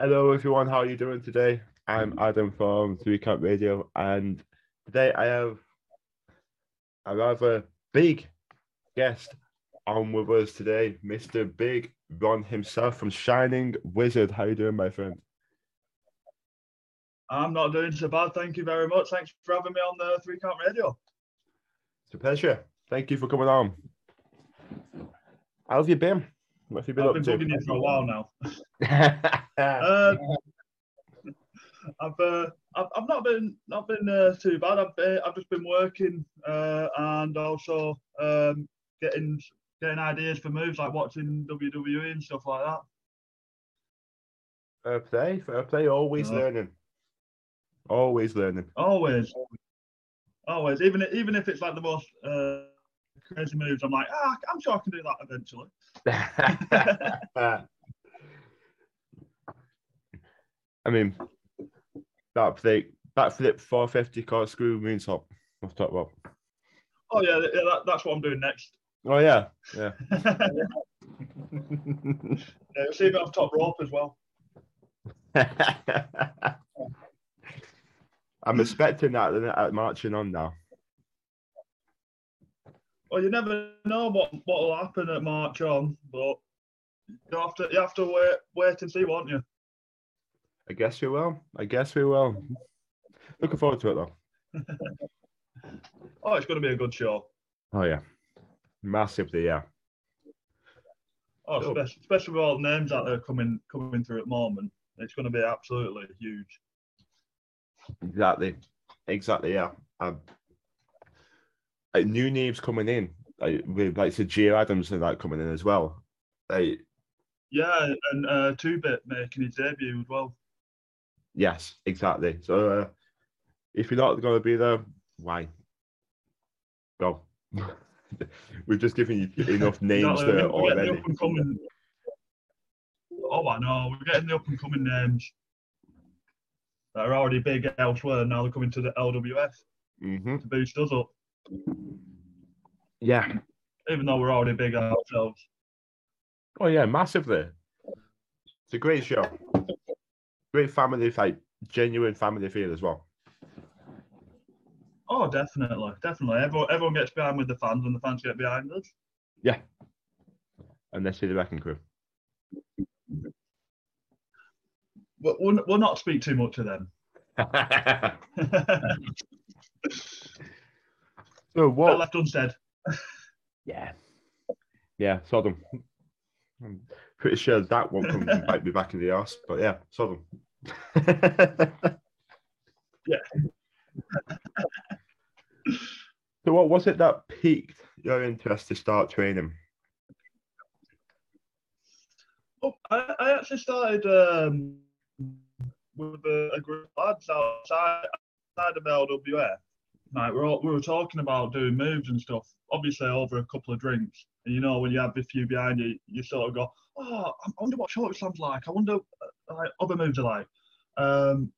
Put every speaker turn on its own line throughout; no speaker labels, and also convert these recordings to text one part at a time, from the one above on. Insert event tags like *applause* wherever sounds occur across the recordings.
Hello, everyone. How are you doing today? I'm Adam from Three Count Radio, and today I have a rather big guest on with us today, Mr. Big Ron himself from Shining Wizard. How are you doing, my friend?
I'm not doing so bad. Thank you very much. Thanks for having me on the Three Count Radio.
It's a pleasure. Thank you for coming on. How have you been? What have you been
I've
up
been
to?
bugging you for a while now. Uh, *laughs* *laughs* I've, uh, I've I've not been not been uh, too bad. I've uh, I've just been working uh, and also um, getting getting ideas for moves like watching WWE and stuff like that.
fair play, fair play. Always learning. Always learning.
Always, always. Even even if it's like the most uh, crazy moves, I'm like, ah, I'm sure I can do that eventually. *laughs*
I mean, that flip, that flip 450 corkscrew moonsault. I've talked about.
Oh yeah, yeah that, that's what I'm doing next.
Oh yeah, yeah. *laughs*
Yeah, see a bit of top rope as well. *laughs*
I'm expecting that at marching on now.
Well, you never know what what will happen at March on, but you have to you have to wait wait and see, won't you?
I guess we will. I guess we will. Looking forward to it though. *laughs*
Oh, it's going to be a good show.
Oh yeah, massively yeah.
Oh, especially, especially with all the names that are coming coming through at the moment, it's going to be absolutely huge.
Exactly, exactly yeah. Um, like new names coming in, like with like Sir G Adams and that coming in as well. Like
Yeah, and uh, Two Bit making his debut as well.
Yes, exactly. So uh, if you're not going to be there, why? Go. *laughs* We've just given you enough *laughs* names
Exactly,
there
the
already.
and. Oh, I know. We're getting the up and coming names that are already big elsewhere. Now they're coming to the LWF
hmm
to boost us up,
Yeah.
even though we're already big ourselves.
Oh yeah, massively. It's a great show. Great family, like genuine family feel as well.
Oh, definitely, definitely. Everyone, everyone gets behind with the fans, and the fans get behind us.
Yeah. And let's see the wrecking crew.
We'll, we'll, we'll not speak too much of them. *laughs* *laughs*
so
What
what?
left unsaid. *laughs*
Yeah. Yeah, Sodom. I'm pretty sure that won't come and bite me back in the ass, but yeah, Sodom. *laughs* Yeah. *laughs* so what was it that piqued your interest to start training?
Oh, I, I actually started um, with a, a group of lads outside, outside of LWF. Like we're all, we were talking about doing moves and stuff. Obviously, over a couple of drinks, and you know when you have a few behind you, you sort of go, "Oh, I wonder what short slam's like. I wonder uh, like other moves are like." Um,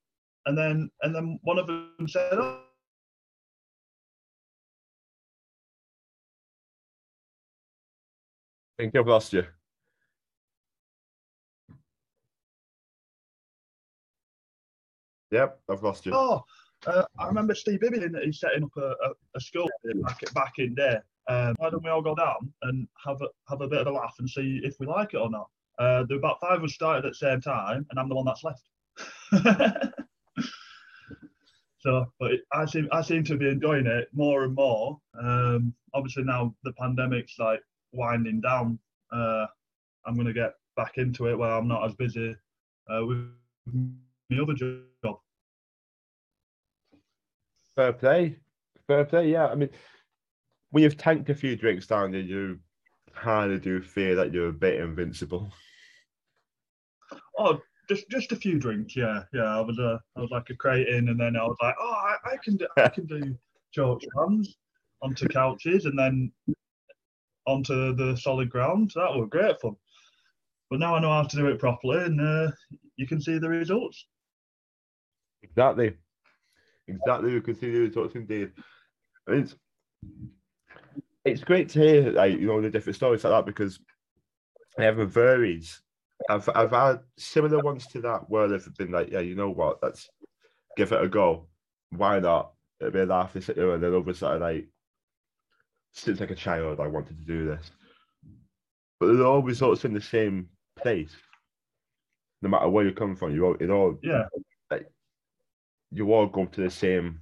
and then and then one of them said, "Oh,
I think I've lost you. Yep, I've lost you.
Oh, uh, I remember Steve Bibby he's setting up a, a, a school back, back in there. Um, why don't we all go down and have a have a bit of a laugh and see if we like it or not? Uh, there were about five of us started at the same time, and I'm the one that's left. *laughs* so, but it, I seem I seem to be enjoying it more and more. Um, obviously now the pandemic's like winding down. Uh, I'm gonna get back into it where I'm not as busy uh, with my other job.
Fair play. Fair play, yeah. I mean, when you've tanked a few drinks down, you- you kind of do fear that you're a bit invincible.
Oh, just just a few drinks, yeah, yeah. I was uh, I was like a crate in, and then I was like, oh, I, I can do I can do choke slams onto couches, and then onto the solid ground. That was great fun. But now I know how to do it properly, and uh, you can see the results.
Exactly. Exactly. You can see the results indeed. It's, it's great to hear, like, you know, the different stories like that because everyone varies I've I've had similar ones to that where they've been like, yeah, you know what, let's give it a go. Why not? It'll be a laugh this and then over sort of like since like a child I wanted to do this. But it all results in the same place. No matter where you're coming from, you all it all
Yeah.
You all go to the same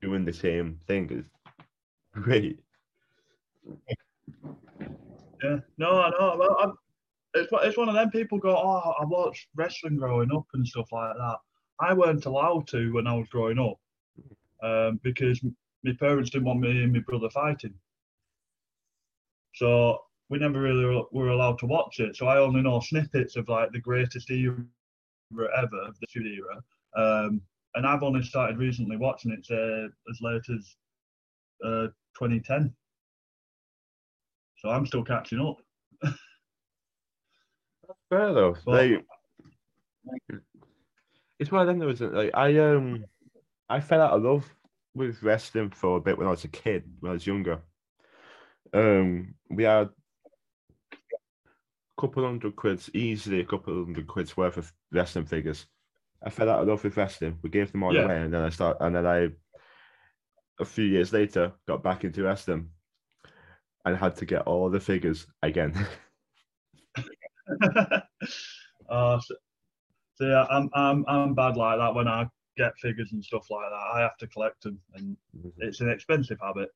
doing the same thing. is great.
Yeah, no, I know. Well, I'm, it's it's one of them people go, oh, I watched wrestling growing up and stuff like that. I weren't allowed to when I was growing up um, because my parents didn't want me and my brother fighting. So we never really were- allowed to watch it. So I only know snippets of like the greatest era ever of the Attitude era. Um, and I've only started recently watching it uh, as late as uh, 2010. So I'm still catching up.
Fair though.
Well-
like, it's one of them though, isn't it? Like I um I fell out of love with wrestling for a bit when I was a kid, when I was younger. Um we had a couple hundred quids, easily a couple hundred quids worth of wrestling figures. I fell out of love with wrestling. We gave them all
Yeah.
away and then I start and then I a few years later got back into wrestling and had to get all the figures again.
uh, *laughs* *laughs* so, so yeah, I'm, I'm I'm bad like that when I get figures and stuff like that. I have to collect them, and it's an expensive habit.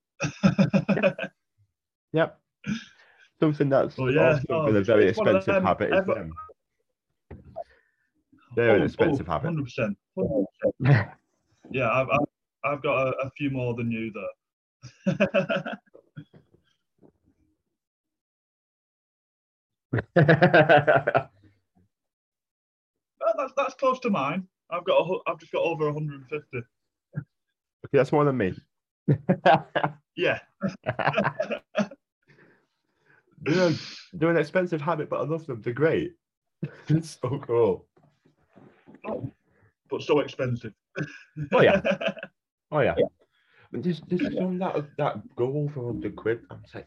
Yep. *laughs* Something that's
Well, yeah, no,
been a very
it's one of
expensive habit is
ever-
them. They're an oh, oh, expensive habit.
Hundred percent. *laughs* Yeah, I've, I've I've got a, a few more than you though. *laughs* That- that's that's close to mine. I've got a, hu- I've just got over 150.
Okay, that's more than me. *laughs*
Yeah.
they're, they're an expensive habit, but I love them. They're great. it's so cool.
But so expensive.
Oh, yeah. *laughs* Oh yeah. But there's there's some that that go for hundred quid. I'm just like,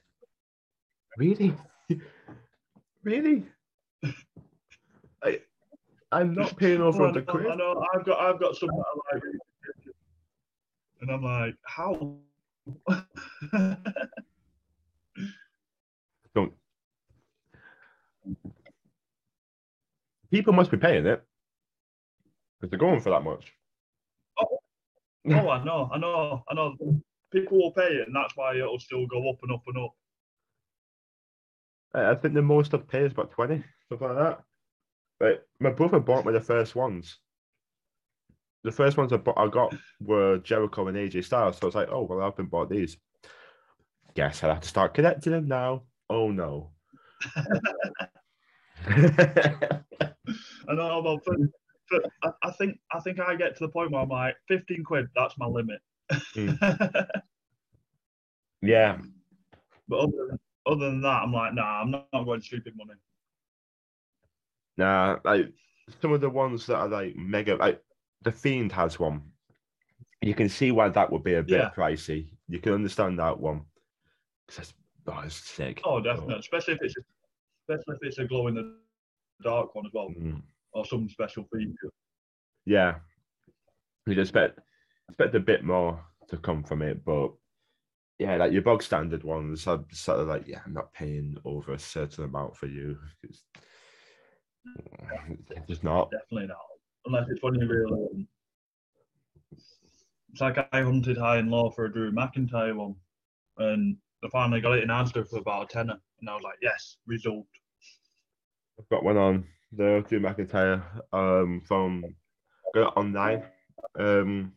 really, *laughs* really? I I'm not paying over
I
hundred
know,
quid.
I know. I've got I've got some like, and I'm like, how? *laughs*
Don't. People must be paying it because they're going for that much.
Oh, oh, I know, I know, I know. People will pay it, and that's why it'll still go up and up and up.
I think the most I've paid is about 20, stuff like that. But my brother bought me the first ones. The first ones I, bought, I got were Jericho and AJ Styles. So I was like, oh, well, I've been bought these. Guess I'll have to start connecting them now. Oh, no. *laughs*
I know, well, for, I, I think I think I get to the point where I'm like, 15 quid, that's my limit. *laughs*
yeah.
but other than, other than that, I'm like, nah, I'm not, not going stupid money.
Nah, like some of the ones that are like mega, like The Fiend has one. You can see why that would be a bit
Yeah.
pricey. You can understand that one. 'Cause it's, oh, it's sick.
Oh, definitely, especially if it's especially if it's a glow in the dark one as well,
Mm.
Or some special feature.
Yeah. You'd expect expect a bit more to come from it, but yeah, like your bog standard ones, I'm sort of like, yeah, I'm not paying over a certain amount for you. It's, it's just not.
Definitely not, unless it's one you really. It's like I hunted high and low for a Drew McIntyre one, and I finally got it in Asda for about a tenner, and I was like, yes, result.
I've got one on the Drew McIntyre um from go online. Um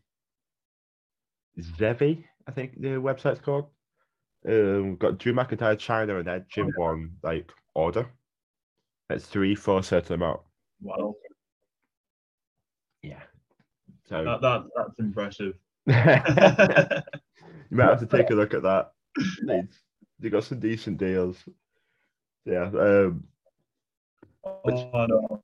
Zavvi, I think the website's called. Um got Drew McIntyre Chyna and Edge in one like order. It's three for a certain amount.
Wow,
Yeah. So
that, that that's impressive. *laughs* *laughs*
you might have to take a look at that. They, they got some decent deals. Yeah. Um
oh, *laughs* know.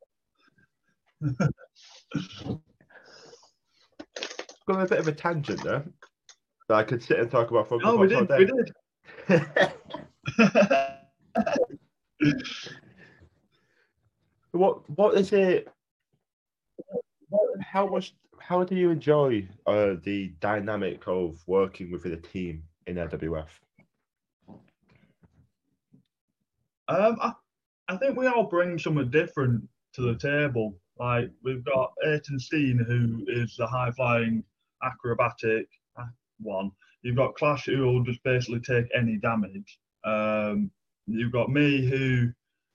a bit of a tangent there. That I could sit and talk about for a
Oh, we did, we *laughs* did.
What what is it? How much? How do you enjoy uh, the dynamic of working within a team in LWF?
Um, I, I think we all bring something different to the table. Like we've got Ayrton Steen, who is the high flying acrobatic one. You've got Clash, who will just basically take any damage. Um, you've got me, who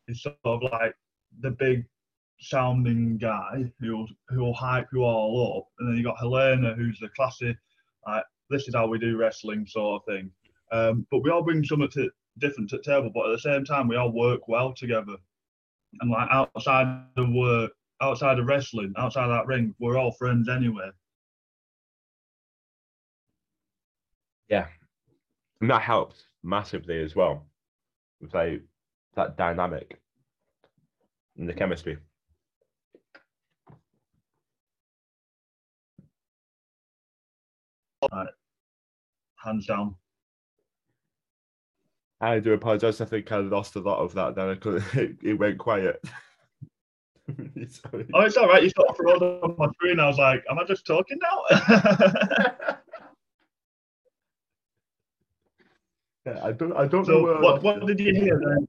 is sort of like the big sounding guy who'll hype you all up, and then you've got Helena, who's the classy, like this is how we do wrestling sort of thing. Um, but we all bring something to, different at table, but at the same time we all work well together. And like outside of work, outside of wrestling, outside of that ring, we're all friends anyway.
Yeah, and that helps massively as well with like that dynamic and the chemistry.
Right. Hands down.
I do apologize. I think I lost a lot of that. Then I couldn't. *laughs* It, it went quiet. *laughs*
Oh, it's all right. You sort of rolled on my screen. I was like, am I just talking now? *laughs*
Yeah, I don't. I don't know.
so
where
what, what did you hear then?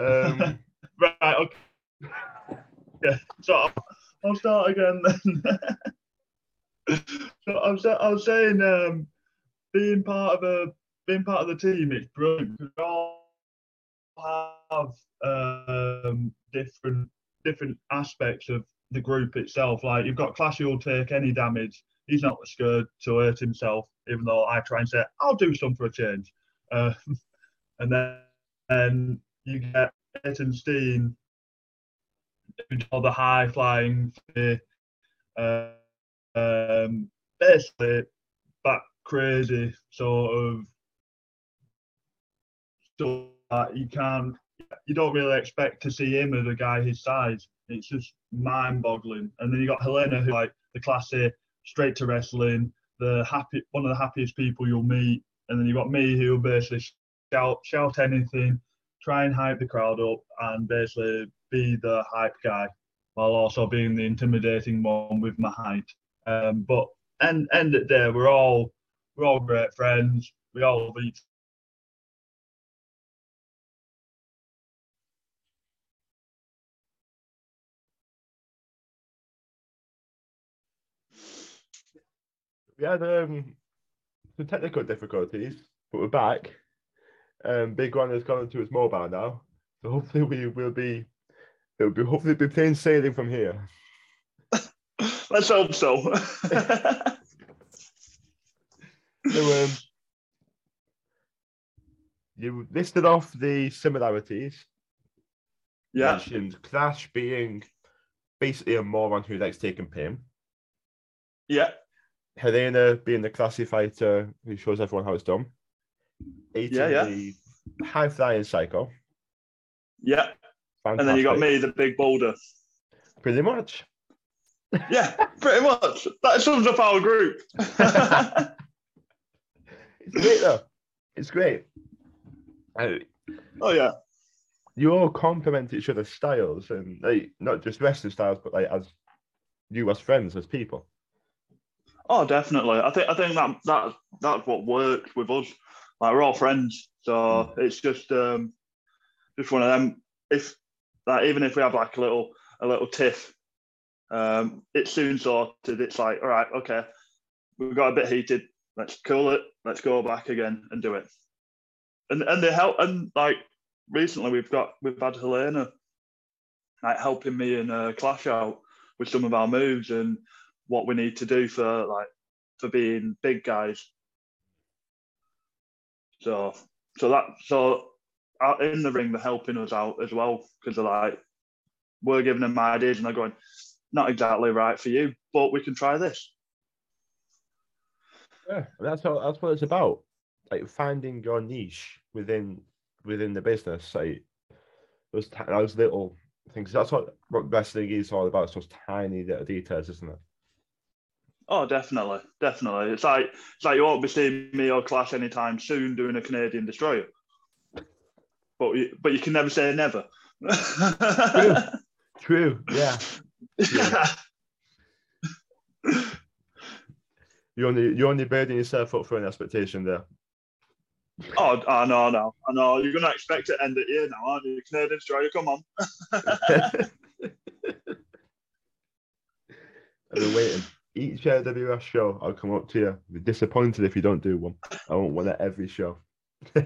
Um,
Right, okay. Yeah, so I'll, I'll start again then. so I was, I was saying, um, being part of a being part of the team, it's brilliant because we all have um, different different aspects of the group itself. Like you've got Classy will take any damage. He's not scared to hurt himself, even though I try and say I'll do some for a change. Uh, *laughs* and then and you get Ayrton Steen, all the high flying, uh, um, basically that crazy sort of stuff that you can't, you don't really expect to see him as a guy his size. It's just mind boggling. And then you got Helena, who like the classy, straight to wrestling, the happy, one of the happiest people you'll meet. And then you got me, who basically shout, shout anything, try and hype the crowd up, and basically be the hype guy, while also being the intimidating one with my height. Um, but end end of the day, we're all we're all great friends. We all love each
we had um, some technical difficulties, but we're back. Um, Big Ron has gone into his mobile now, so hopefully we will be. It'll be hopefully be plain sailing from here. *laughs*
Let's hope so. *laughs*
So um, you listed off the similarities.
Yeah,
mentioned Clash being basically a moron who likes taking pain.
yeah,
Helena being the classy fighter who shows everyone how it's done. Ayrton
Yeah, yeah.
the high flying psycho.
yeah.
Fantastic.
And then you got me, the big boulder.
Pretty much.
Yeah, pretty much. That sums up our group. *laughs* *laughs*
It's great though. It's great. Uh,
oh yeah,
you all complement each other's styles and like not just wrestling styles, but like as you as friends, as people.
Oh definitely. I think I think that that that's what worked with us. Like we're all friends, so it's just um just one of them. If like even if we have like a little a little tiff, um, it's soon sorted. It's like all right, okay, we got a bit heated. Let's cool it. Let's go back again and do it. And and they help. And like recently, we've got we've had Helena like helping me in a Clash out with some of our moves and what we need to do for like for being big guys. So so that so in the ring they're helping us out as well because they're like we're giving them ideas and they're going not exactly right for you, but we can try this.
Yeah, that's what that's what it's about. Like finding your niche within within the business. Like those those little things. That's what what wrestling is all about. It's those tiny little details, isn't it?
Oh, definitely, definitely. It's like it's like you won't be seeing me or Clash anytime soon doing a Canadian destroyer, but you, but you can never say never.
True. *laughs* Yeah. You only you're only building yourself up for an expectation there.
oh, I know, I know, I know. You're gonna expect it to end it here now, aren't you? Canadian Destroyer, come on. *laughs*
I've been waiting. Each LWF show, I'll come up to you. Be disappointed if you don't do one. I want one at every show. *laughs*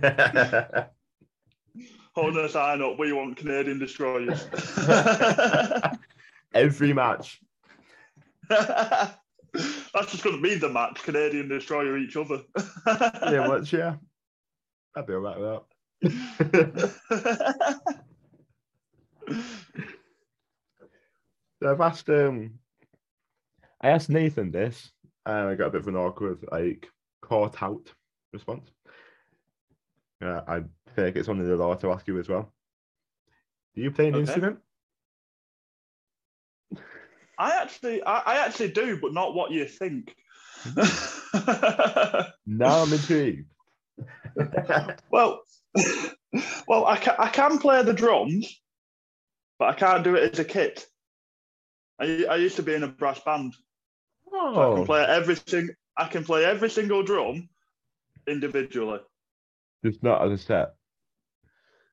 Hold a sign up. We want Canadian Destroyers. *laughs*
every match. *laughs*
That's just going to be the match. Canadian Destroyer each other.
Yeah, much, yeah. I'd be alright with that. So I've asked um I asked Nathan this and I got a bit of an awkward like caught out response. Uh, I think it's only the law to ask you as well. Do you play an
Okay.
instrument?
I actually, I, I actually do, but not what you think. *laughs*
Now I'm intrigued. *laughs*
well, well, I can, I can play the drums, but I can't do it as a kit. I, I used to be in a brass band. So I
oh,
can play every sing, I can play every single drum individually,
just not as a set.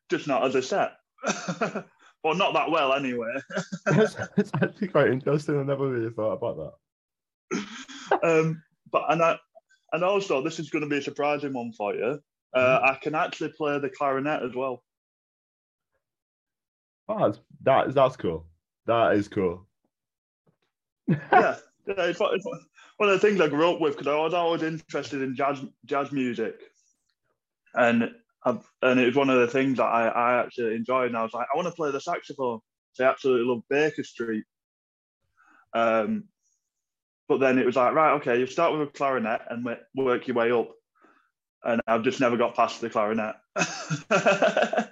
just not as a set. *laughs* well, not that well anyway. *laughs*
That's, that's actually quite interesting. I never really thought about that. *laughs*
um, but and I, and also this is going to be a surprising one for you. Uh, I can actually play the clarinet as well.
Oh, that's, that, that's cool. That is cool.
yeah, yeah it's, one- it's one of the things I grew up with because I was always interested in jazz jazz music, and I've, and it was one of the things that I, I actually enjoyed. And I was like, I want to play the saxophone. So I absolutely love Baker Street. Um, but then it was like, right, okay, you start with a clarinet and wo- work your way up. And I've just never got past the clarinet. *laughs*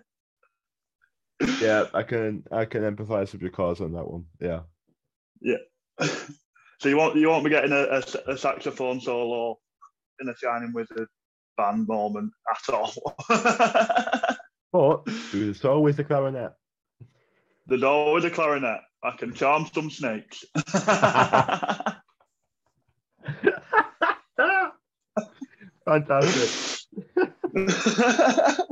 Yeah, I can I can empathise with your cause on that one. Yeah. Yeah. *laughs*
so you won't you won't be getting a, a, a saxophone solo in a Shining Wizard band moment at all. *laughs*
But there's always the clarinet.
There's always a clarinet. I can charm some snakes. *laughs*
Fantastic. *laughs*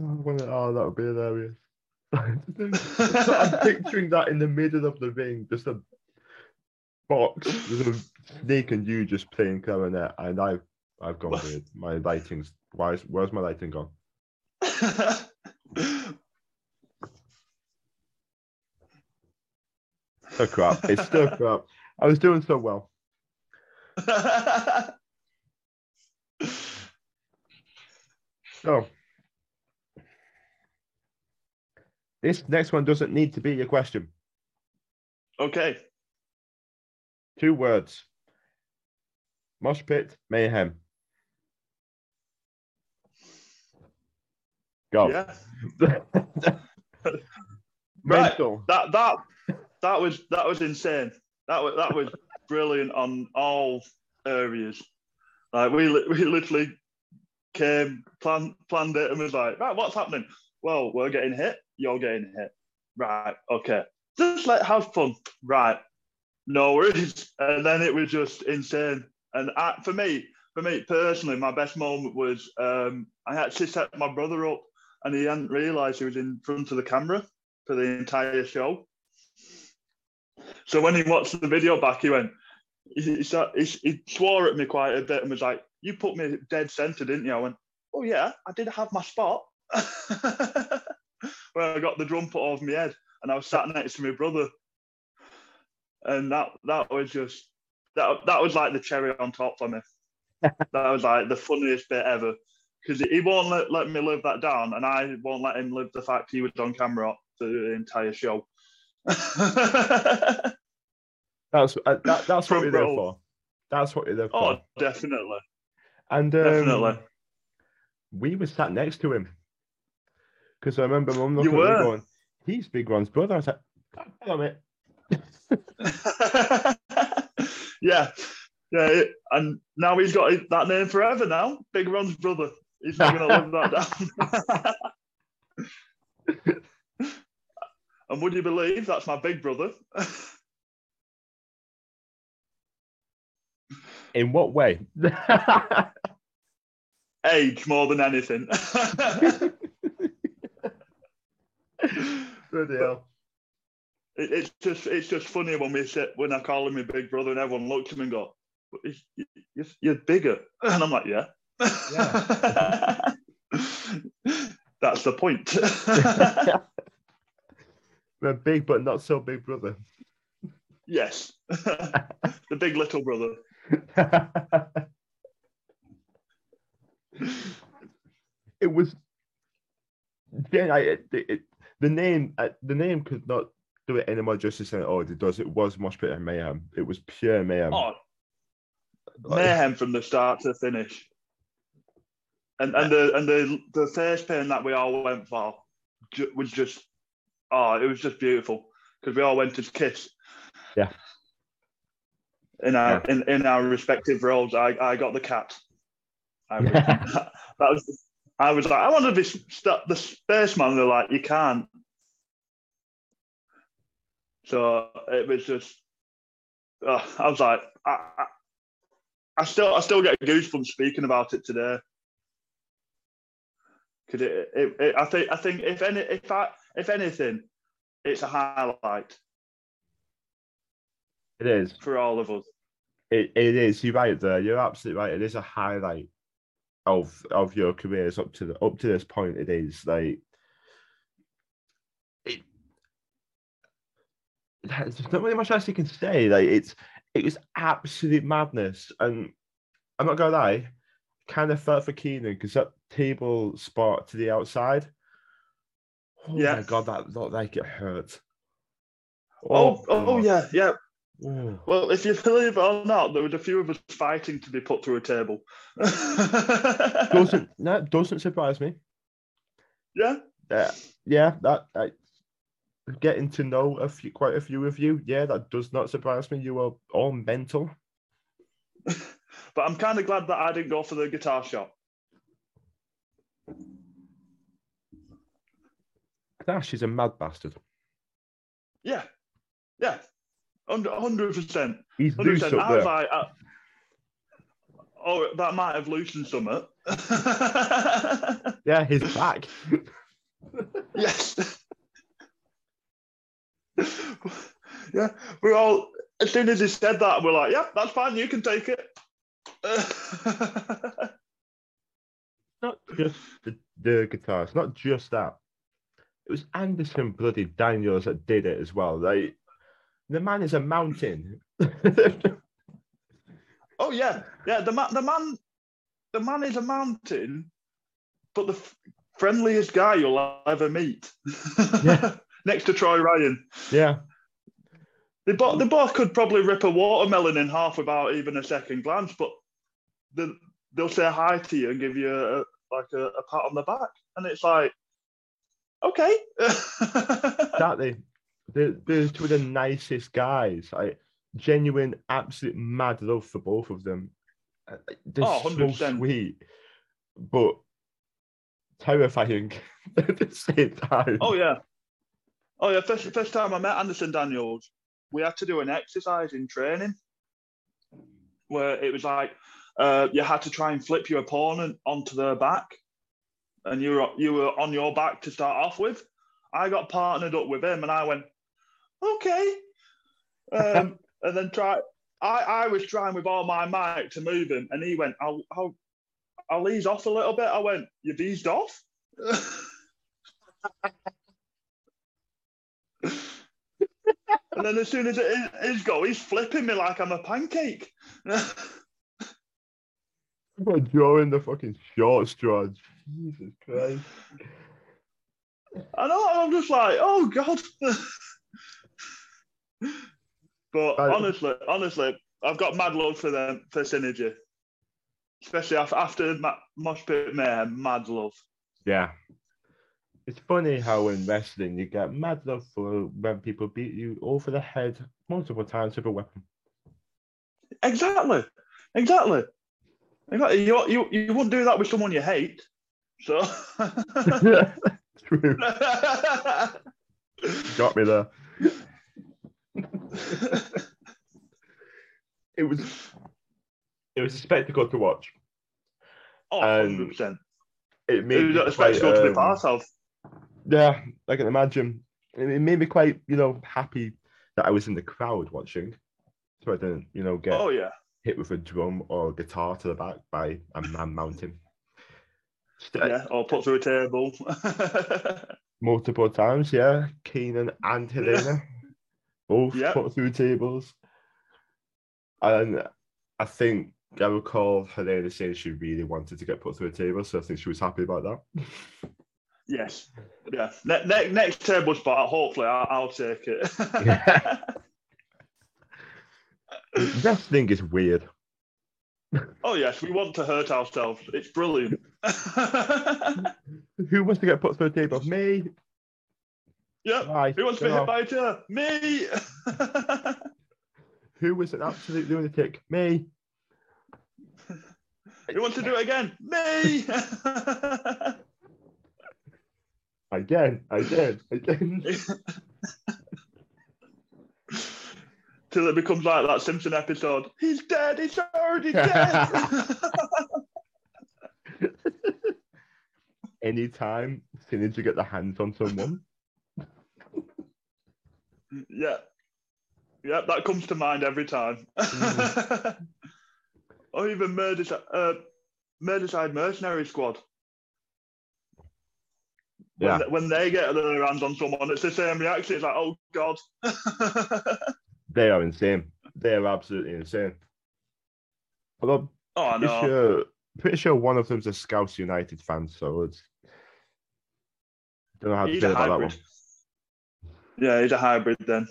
Oh, that would be hilarious. *laughs* So I'm picturing that in the middle of the ring, just a box with a snake and you just playing clarinet, and I've I've gone weird. My lighting's why is, where's my lighting gone? Oh crap! It's still *laughs* crap. I was doing so well. *laughs* So this next one doesn't need to be a question.
okay.
Two words. Mosh pit mayhem. Go.
Yeah. *laughs* Right. That that that was that was insane. That was that was brilliant on all areas. Like we we literally came planned planned it and was like, right, what's happening? Well, we're getting hit. You're getting hit. Right. Okay. Just like have fun. Right. No worries. And then it was just insane. And I, for me, for me personally, my best moment was um, I actually set my brother up, and he hadn't realised he was in front of the camera for the entire show. So when he watched the video back, he went, he, he, he, he swore at me quite a bit and was like, "You put me dead centre, didn't you?" I went, "Oh yeah, I did have my spot." *laughs* Where I got the drum put over my head, and I was sat next to my brother, and that that was just that that was like the cherry on top for me. *laughs* that was like the funniest bit ever because he won't let, let me live that down, and I won't let him live the fact he was on camera for the entire show. *laughs*
That's uh, that, that's what you're there for. That's what you're there for.
oh, definitely,
And um,
definitely.
we were sat next to him because I remember mum
You
looking at me going, "He's Big Ron's brother." I was like, "God damn it!" *laughs*
yeah, yeah, and now he's got that name forever. Now, Big Ron's brother. He's not going to live that down. *laughs* and would you believe that's my big brother?
In what way? *laughs*
Age more than anything. *laughs*
Bloody hell.
It, it's just it's just funny when we sit when I call him my big brother and everyone looks at me and go, "But you're, you're bigger," and I'm like, "Yeah." *laughs* That's the point. *laughs*
We're big, but not so big, brother.
yes, the big little brother.
it was. Yeah, I, it, it, the name, uh, the name could not do it any more justice than oh, it does. It was Mosh Pit and Mayhem. It was pure mayhem.
Oh, mayhem from the start to finish. And and the and the the face paint that we all went for ju- was just oh, it was just beautiful because we all went to kiss.
Yeah.
In our in, in our respective roles, I, I got the cat. I *laughs* was, *laughs* that was I was like I want to be st- the spaceman. They're like you can't. So it was just. Uh, I was like, I, I, I still, I still get goosebumps speaking about it today. Cause it, it, it, I think, I think if any, if I, if anything, it's a highlight
It is.
for all of us.
It, it is. You're right there. You're absolutely right. It is a highlight of of your careers up to the up to this point. It is like it. There's not really much else you can say. Like it's it was absolute madness, and I'm not gonna lie, kind of felt for Keenan because that table spot to the outside. Oh my
Yeah.
god, that looked like it hurt.
Oh, oh,
God.
yeah, yeah.
Oh.
Well, if you believe it or not, there was a few of us fighting to be put through a table. *laughs*
doesn't that doesn't surprise me.
yeah,
Uh, yeah, that I, getting to know a few, quite a few of you. Yeah, that does not surprise me. You are all mental. *laughs*
but I'm kind of glad that I didn't go for the guitar shop.
Dash is a mad bastard.
Yeah, yeah, hundred percent.
He's loose up there.
like, uh, oh, that might have loosened something.
Yeah, his back. *laughs*
yes. yeah, we're all. As soon as he said that, we're like, "Yeah, that's fine. You can take it."
not just the, the guitar. It's not just that. It was Anderson bloody Daniels that did it as well. Like the man is a mountain. *laughs*
oh yeah, yeah. The man, the man, the man is a mountain, but the f- friendliest guy you'll ever meet.
Yeah. *laughs*
Next to Troy Ryan.
yeah,
They both, they both could probably rip a watermelon in half without even a second glance, but they, they'll say hi to you and give you a, like a, a pat on the back, and it's like, okay. *laughs*
exactly. They're, they're two of the nicest guys. Like genuine, absolute mad love for both of them. Uh, They're
Oh,
so
100%.
sweet, but terrifying *laughs* at the same time.
oh yeah, oh yeah. First first time I met Anderson Daniels, we had to do an exercise in training where it was like uh, you had to try and flip your opponent onto their back, and you were you were on your back to start off with. I got partnered up with him, and I went, okay, um, *laughs* and then try. I, I was trying with all my might to move him, and he went, I'll, I'll, I'll ease off a little bit. I went, you've eased off? *laughs* and then as soon as it is, is go, he's flipping me like I'm a pancake. *laughs*
We're drawing the fucking short straw. Jesus Christ.
I know. I'm just like, oh god. But
Right.
honestly, honestly, I've got mad love for them for synergy, especially after, after Ma- Mosh Pit Mayhem. Mad love.
Yeah. It's funny how in wrestling you get mad love for when people beat you over the head multiple times with a weapon.
Exactly, exactly. Exactly. You, you you wouldn't do that with someone you hate. So. *laughs*
True. *laughs* Got me there. It was it was a spectacle to watch.
oh,
Um,
100%. It
It made
was
me
a
quite,
spectacle to be
um,
part of.
Yeah, I can imagine. It it made me quite, you know, happy that I was in the crowd watching, so I didn't, you know, get
Oh, yeah.
hit with a drum or guitar to the back by a man mountain. St-
Yeah, or put through a table. *laughs*
Multiple times, yeah. Keenan and Helena *laughs* both
Yeah.
put through tables. And I think I recall Helena saying she really wanted to get put through a table, so I think she was happy about that.
yes. Yeah. Ne- ne- next table spot, hopefully, I'll, I'll take it. *laughs*
That thing is weird.
oh, yes, we want to hurt ourselves. It's brilliant. *laughs*
Who wants to get put through a table? Me.
Yep.
Why?
Who wants to be hit by a chair? Me. *laughs*
Who was an absolute lunatic? Me. *laughs*
Who wants to do it again? Me. *laughs*
Again, again, again.
Till it becomes like that Simpson episode. He's dead. He's already dead.
Anytime Sinner to get the hands on someone.
Yeah. Yeah, that comes to mind every time. *laughs* or even Murderside, uh, Murderside Mercenary Squad. When,
Yeah.
when they get their hands on someone, it's the same reaction. It's like, oh god. *laughs* *laughs*
They are insane. They are absolutely insane. Although
oh, I
pretty
know.
sure, pretty sure one of them's a Scouts United fan, so it's don't know how to feel about that one.
Yeah, he's a hybrid then.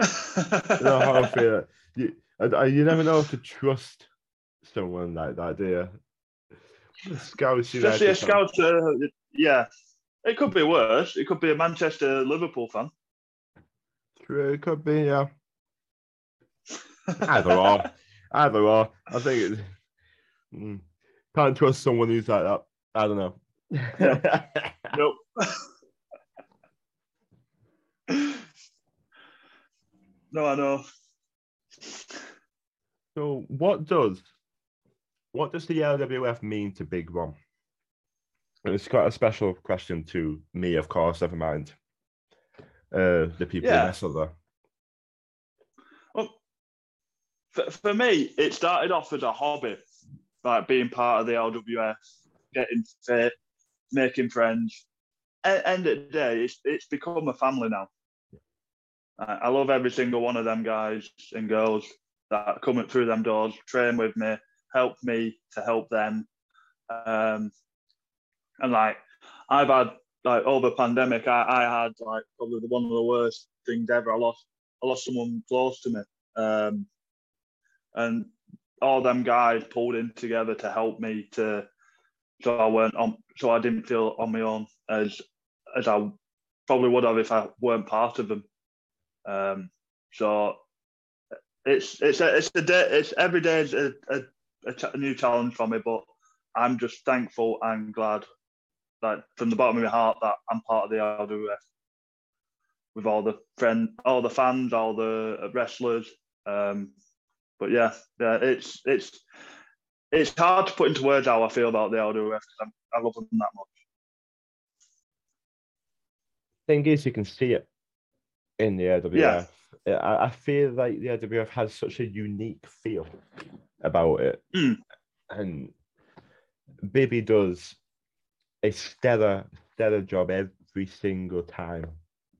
don't know how I feel. You, I, you never know if to trust someone like that, do you? Scouts
Especially a
United. fan.
scout. Uh, yeah, it could be worse. It could be a Manchester Liverpool fan.
True, it could be, yeah. *laughs* Either or. Either or. I think it, mm, can't trust someone who's like that. I don't know. *laughs*
Nope. *laughs* no, I know.
so what does what does the LWF mean to Big Ron? And It's quite a special question to me, of course, never mind. Uh, the people
Yeah.
who wrestle there.
Well, for, for me, it started off as a hobby, like being part of the LWF, getting fit, making friends. End of the day, it's, it's become a family now. I, I love every single one of them guys and girls that come through them doors, train with me, help me to help them. Um, and like, I've had like over pandemic, I, I had like probably the, one of the worst things ever. I lost I lost someone close to me. Um, and all them guys pulled in together to help me to so I weren't on so I didn't feel on my own as as I probably would have if I weren't part of them. Um, so it's it's a, it's a day it's every day is a, a, a, ch- a new challenge for me, but I'm just thankful and glad that from the bottom of my heart that I'm part of the LWF with all the friend, all the fans, all the wrestlers. Um, but yeah, yeah, it's it's it's hard to put into words how I feel about the LWF because I love them that much.
Thing is, you can see it in the LWF. I, I feel like the LWF has such a unique feel about it.
Mm.
And Bibby does a stellar, stellar job every single time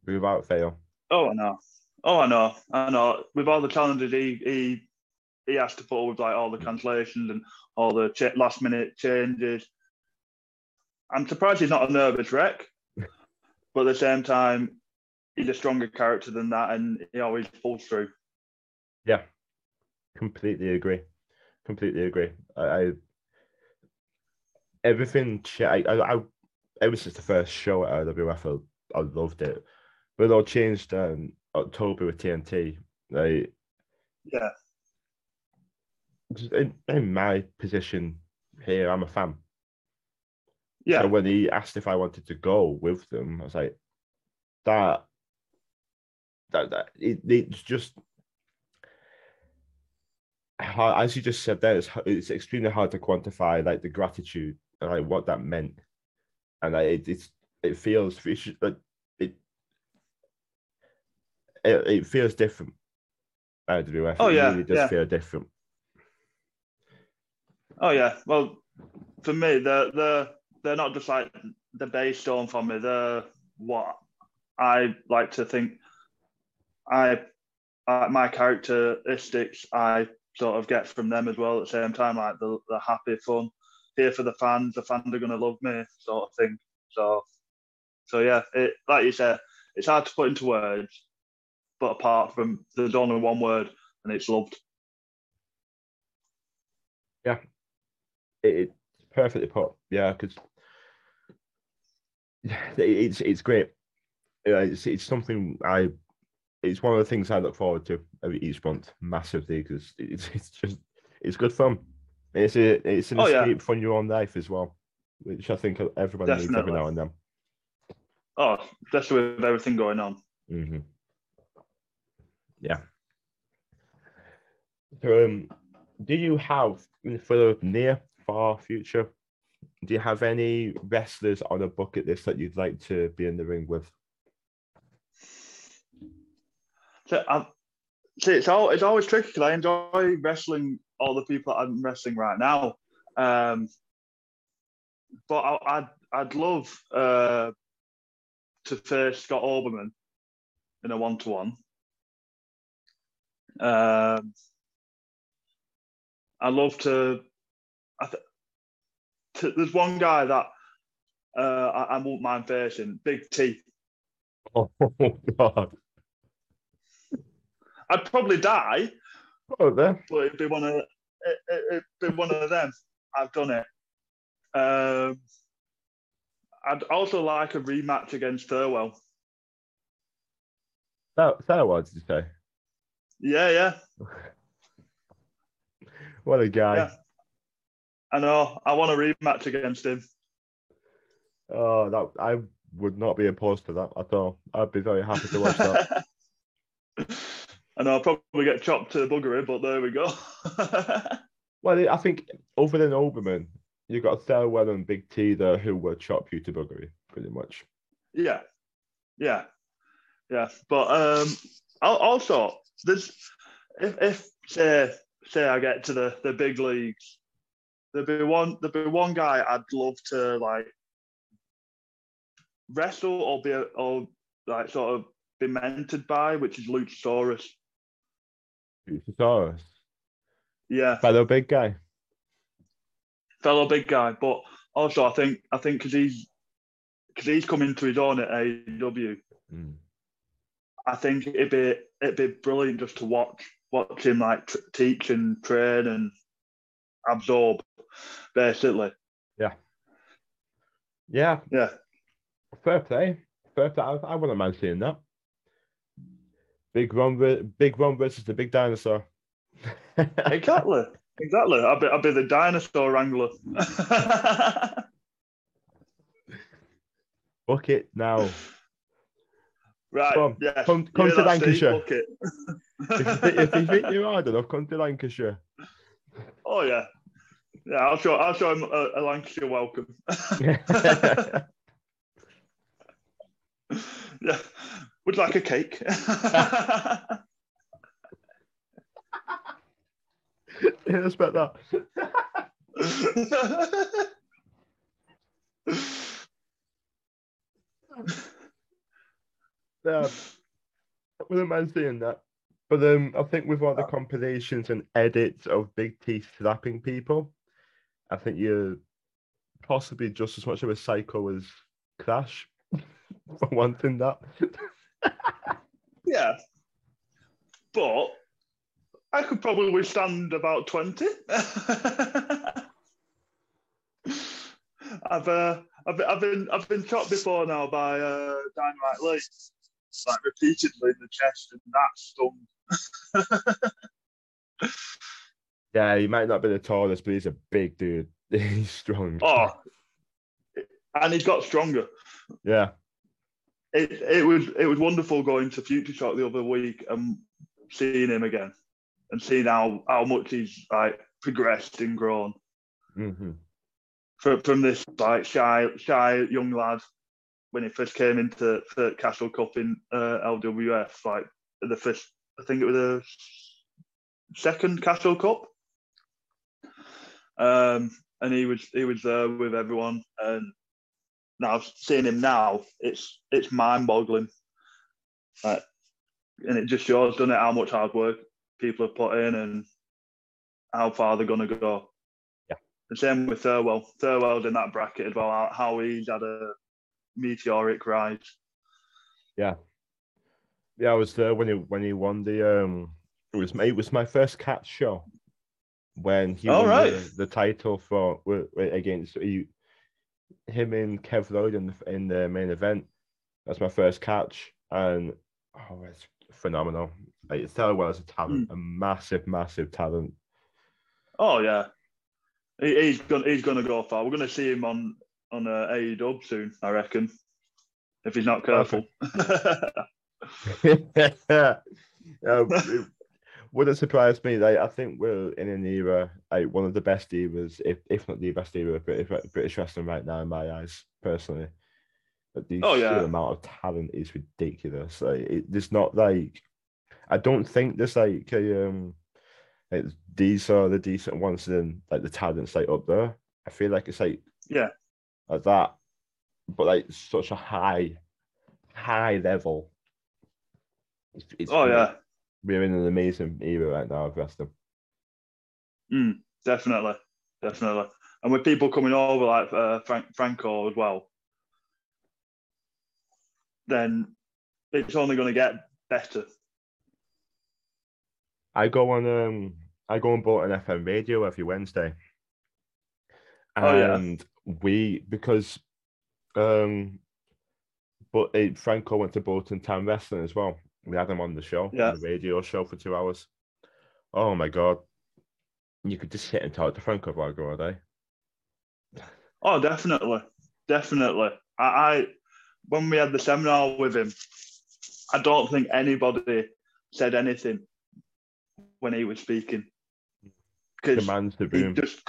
without fail.
Oh, I know. Oh, I know. I know. With all the challenges he he he has to put up with, like all the cancellations and all the ch- last minute changes. I'm surprised he's not a nervous wreck, but at the same time, he's a stronger character than that, and he always pulls through.
Yeah, completely agree. Completely agree. I, I everything. I, I, I ever since the first show at LWF, I, I loved it. But it all changed um, October with TNT. Like
Yeah,
in, in my position here, I'm a fan.
yeah,
So when he asked if I wanted to go with them, I was like, that that, that it, it's just hard, as you just said there, it's, it's extremely hard to quantify like the gratitude and like what that meant, and like, it it's it feels like it, it it feels different. LWF.
Oh
it
yeah,
really does
yeah.
feel different.
Oh yeah. Well, for me, they're they're they're not just like the base stone for me. They're what I like to think. I uh, my characteristics I sort of get from them as well. At the same time, like the the happy, fun, here for the fans. The fans are gonna love me, sort of thing. So, so yeah, it like you said, it's hard to put into words. But apart from there's only one word, and it's loved. Yeah.
It, it's perfectly put. Yeah, because *laughs* it's it's great. It's it's something I. It's one of the things I look forward to every each month massively because it's it's just it's good fun. It's a it's an
Oh, yeah.
escape from your own life as well, which I think everybody needs every now and then.
Oh, especially with everything going on.
hmm Yeah. So, um, do you have for the near far future? Do you have any wrestlers on a bucket list that you'd like to be in the ring with?
So, I, see, it's all, it's always tricky because I enjoy wrestling all the people I'm wrestling right now. Um, but I, I'd I'd love uh, to face Scott Oberman in a one to one. Um, I love to. I th- to, there's one guy that uh, I, I won't mind facing, Big T. *laughs*
Oh God!
I'd probably die,
Oh, there.
but it'd be one of it, it, it'd be one of them. I've done it. Um, I'd also like a rematch against Thelwell.
That what did you say?
Yeah, yeah, *laughs*
What a guy!
Yeah. I know. I want a rematch against him.
Oh, that I would not be opposed to that at all. I'd be very happy to watch that. *laughs*
Know I'll probably get chopped to buggery, but there we go. *laughs*
well, I think other than Oberman, you've got Thelwell and Big T there who will chop you to buggery, pretty much.
yeah, yeah, yeah. But um, also there's if if say say I get to the the big leagues, there'd be one there'd be one guy I'd love to like wrestle or be or like sort of be mentored by, which is Luchasaurus.
Luchasaurus,
Yeah,
fellow big guy.
fellow big guy, but also I think I think because he's because he's coming into his own at AEW.
Mm.
I think it'd be it'd be brilliant just to watch watch him like t- teach and train and absorb, basically.
Yeah,
Yeah,
fair play. Fair play. I, I wouldn't mind seeing that. Big Ron, Big Ron versus the Big Dinosaur. *laughs*
exactly, exactly. I'll be I'd be the dinosaur wrangler. *laughs*
Book it now.
right,
Come
yeah.
come- come to Lancashire. If, you think, if you think you're hard enough, come to Lancashire.
oh yeah, yeah. I'll show I'll show him a, a Lancashire welcome. *laughs* yeah, would like a cake. *laughs*
yeah, expect that. Yeah, I wouldn't mind seeing that. But um, I think with all the compilations and edits of Big T slapping people, I think you're possibly just as much of a psycho as Crash *laughs* for wanting that. *laughs*
Yeah. But I could probably withstand about 20. *laughs* I've, uh, I've, I've been I've been shot before now by uh, Dynamite Lee, like repeatedly in the chest, and that stung. *laughs*
Yeah, he might not be the tallest, but he's a big dude. He's strong.
Oh, and he's got stronger.
Yeah.
It it was it was wonderful going to Future Shock the other week and seeing him again and seeing how how much he's like progressed and grown
hmm
from from this like shy shy young lad when he first came into the Castle Cup in uh, LWF, like the first, I think it was the second Castle Cup. Um, and he was he was there with everyone, and now seeing him now, it's it's mind boggling. Like, and it just shows, doesn't it, how much hard work people have put in and how far they're gonna go.
Yeah.
The same with Thelwell. Thelwell's in that bracket as well. How, he's had a meteoric rise.
Yeah, Yeah, I was there when he when he won the um. It was my it was my first catch show when he
All
won
right.
the, the title for against he, him and Kev Lloyd in the in the main event. That's my first catch, and oh, it's phenomenal. Like Thelwell is a talent, a massive, massive talent.
Oh yeah, he, he's gonna he's gonna go far. We're gonna see him on on uh, AEW soon, I reckon, if he's not careful. *laughs* *laughs*
yeah, wouldn't surprise me. Like I think we're in an era, like one of the best eras, if if not the best era of British British wrestling right now, in my eyes, personally. But the
Oh, yeah.
amount of talent is ridiculous. Like it, there's not like, I don't think there's like a um, like these are the decent ones, and like the talent's like up there. I feel like it's like
Yeah.
like that, but like such a high, high level. It's, it's
oh yeah,
we're in an amazing era right now of wrestling.
mm, definitely, definitely. And with people coming over like uh, Frank, Franco as well, then it's only going to get better.
I go on um I go on Bolton FM radio every Wednesday.
Oh, yeah.
And we because um but uh, Franco went to Bolton Town Wrestling as well. We had him on the show,
Yeah.
on the radio show for two hours. Oh my god. You could just sit and talk to Franco like all day.
Oh, definitely, definitely. I, I when we had the seminar with him, I don't think anybody said anything when he was speaking because
Commands the
he just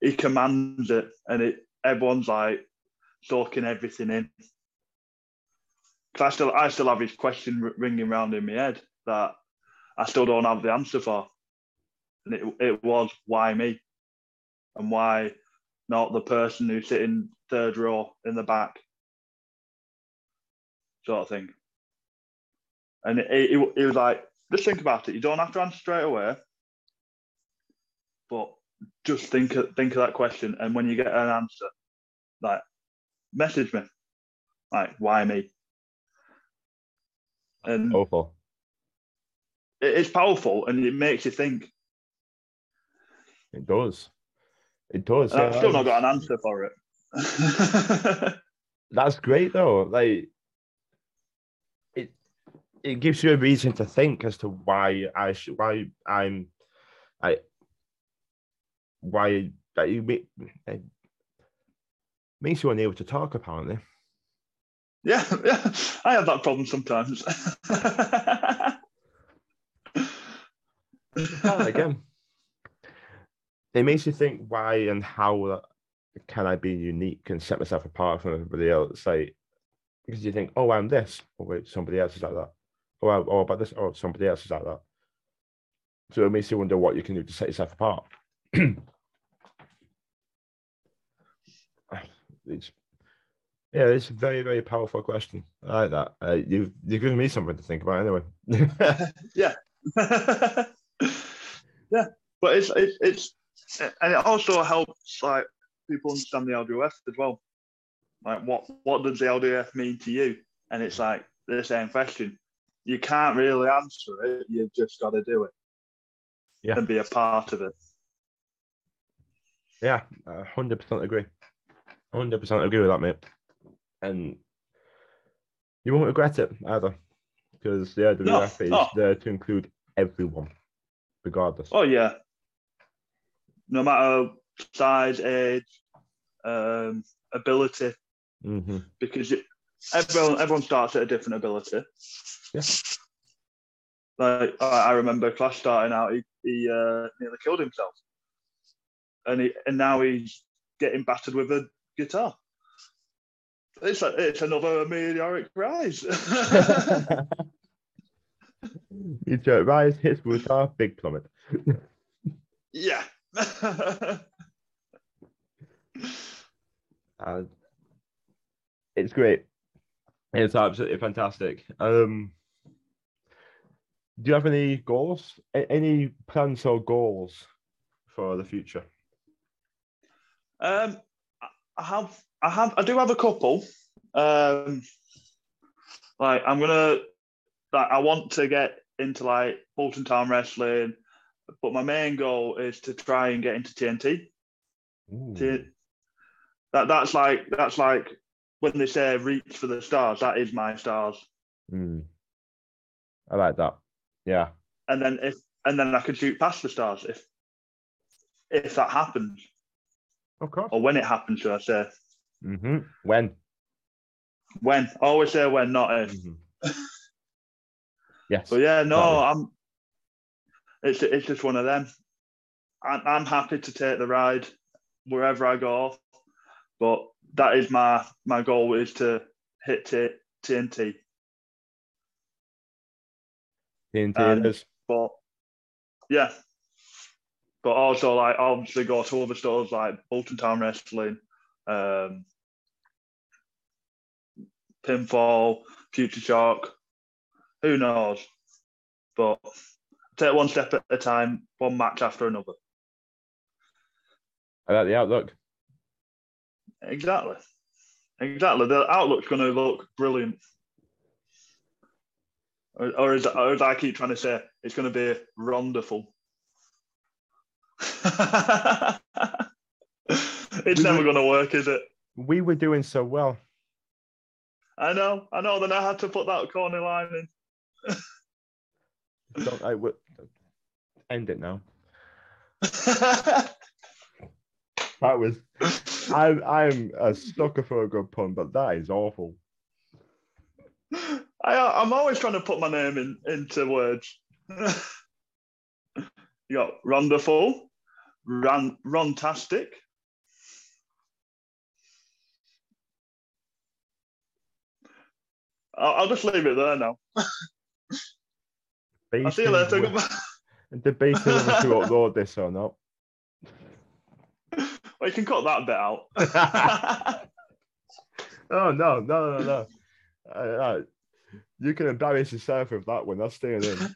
he commands it, and it everyone's like soaking everything in. 'Cause I still I still have his question ringing around in my head that I still don't have the answer for, and it it was why me, and why not the person who's sitting third row in the back, sort of thing. And it, it, it was like, just think about it. You don't have to answer straight away, but just think of, think of that question, and when you get an answer, like message me, like why me? And
Awful.
it's powerful, and it makes you think.
It does. It does.
And I've still not got an answer for it. *laughs*
that's great though. Like it it gives you a reason to think as to why I should why I'm I why that you make it makes you unable to talk apparently.
Yeah, *laughs* yeah, I have that problem sometimes. *laughs*
Again. It makes you think why and how can I be unique and set myself apart from everybody else? Like because you think, oh, I'm this. Oh wait, somebody else is like that. Oh, I- oh about this. Oh, somebody else is like that. So it makes you wonder what you can do to set yourself apart. *clears throat* it's yeah, it's a very very powerful question. I like that. Uh, you've you've given me something to think about anyway. *laughs*
yeah, *laughs* yeah. but it's it's it's and it also helps like people understand the LWF as well. Like what what does the LWF mean to you? And it's like the same question. You can't really answer it. You've just got to do it.
Yeah.
And be a part of it.
Yeah, I hundred percent agree. Hundred percent agree with that, mate. And you won't regret it either, because the LWF is
no.
there to include everyone, regardless.
Oh yeah. No matter size, age, um, ability,
hmm
because it, everyone everyone starts at a different ability.
Yeah.
Like I I remember Clash starting out, he, he uh, nearly killed himself, and he and now he's getting battered with a guitar. It's a, it's another meteoric rise. *laughs*
Meteoric rise, hits with guitar, big plummet. *laughs*
yeah. *laughs*
and it's great. It's absolutely fantastic. Um, do you have any goals? A- any plans or goals for the future?
Um, I have, I have, I do have a couple. Um, like I'm gonna, like I want to get into like Bolton Town wrestling, but my main goal is to try and get into TNT. T- that that's like that's like when they say reach for the stars. That is my stars.
Mm. I like that. Yeah.
And then if and then I can shoot past the stars if if that happens
Of course.
or when it happens, should I say?
Hmm When?
When always say when, not if.
Mhm. *laughs* yes.
But yeah, no, I'm. It's it's just one of them. I'm I'm happy to take the ride wherever I go, but that is my my goal is to hit T, TNT.
TNT
um,
it is.
But yeah, but also like obviously go to other stores like Bolton Town Wrestling, um, Pinfall, Future Shock. Who knows? But take one step at a time, one match after another.
I like the outlook.
Exactly. Exactly. The outlook's going to look brilliant. Or, or, as, or as I keep trying to say, it's going to be wonderful. *laughs* it's never going to work, is it?
We were doing so well.
I know, I know. Then I had to put that corner line in.
Don't I would end it now. *laughs* That was I'm I'm a sucker for a good pun, but that is awful.
I, I'm always trying to put my name in into words. *laughs* you got wonderful, ran, runtastic. I'll, I'll just leave it there now. I'll see you later. Goodbye. *laughs*
whe- Debating whether to upload this or not.
Well, you can cut that bit out. *laughs* *laughs*
Oh no, no, no, no. Uh, uh, you can embarrass yourself with that one. That's staying in.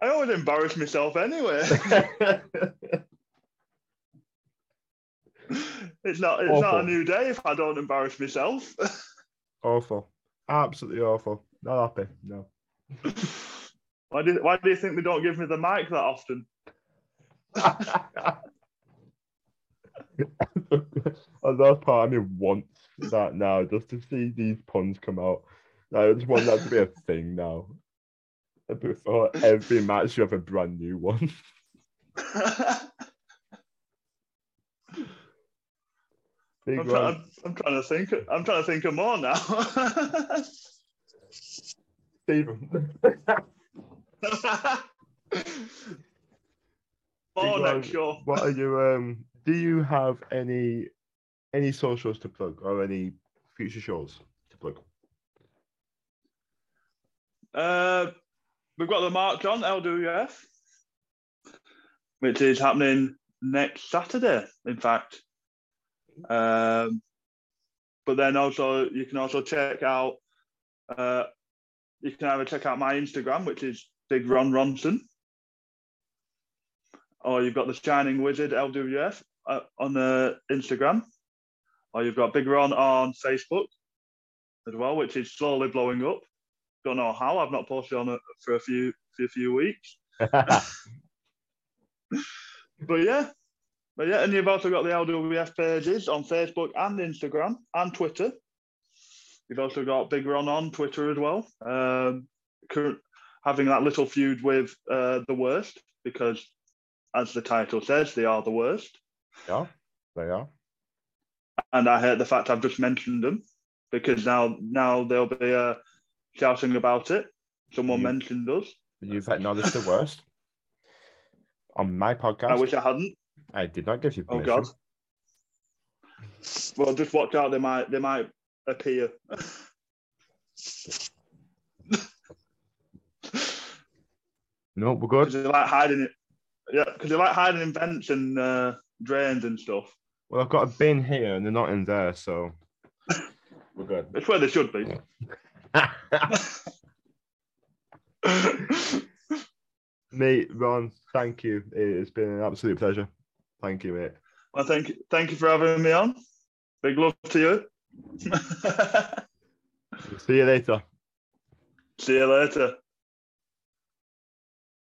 I always embarrass myself anyway. It's not. It's not a new day if I don't embarrass myself. *laughs*
awful. Absolutely awful. Not happy. No. *laughs*
why do Why do you think they don't give me the mic that often? *laughs*
On that part, I mean, wants that now just to see these puns come out. I just want that to be a thing now. Before every match, you have a brand new one.
I'm,
one.
trying, I'm trying to think. I'm trying to think of more now.
Stephen. *laughs*
more next show.
what are you? Um, do you have any any socials to plug or any future shows to plug?
Uh, we've got the March on LWF, which is happening next Saturday, in fact. Um, but then also you can also check out. Uh, you can either check out my Instagram, which is Big Ron Ronson, or you've got the Shining Wizard LWF uh, on uh, Instagram, or you've got Big Ron on Facebook as well, which is slowly blowing up don't know how. I've not posted on it for a few for a few weeks. *laughs* *laughs* But yeah, but yeah, and you've also got the LWF pages on Facebook and Instagram and Twitter. You've also got Big Ron on Twitter as well. Um, current, having that little feud with uh, the worst because, as the title says, they are the worst.
yeah. They are.
and I hate the fact I've just mentioned them because now now they'll be uh, shouting about it. Someone
You-
mentioned us.
You've acknowledged the worst. *laughs* On my podcast,
I wish I hadn't.
I did not give you permission. Oh.
God. Well, just watch out. They might they might appear.
No, we're
Because
good.
they like hiding it. Yeah, because they like hiding in vents and uh, drains and stuff.
Well, I've got a bin here and they're not in there, so we're good. *laughs*
It's where they should be. *laughs* *laughs*
mate, Ron, thank you. It's been an absolute pleasure. Thank you, mate.
well, thank you, thank you for having me on. Big love to you. *laughs*
See you later.
See you later.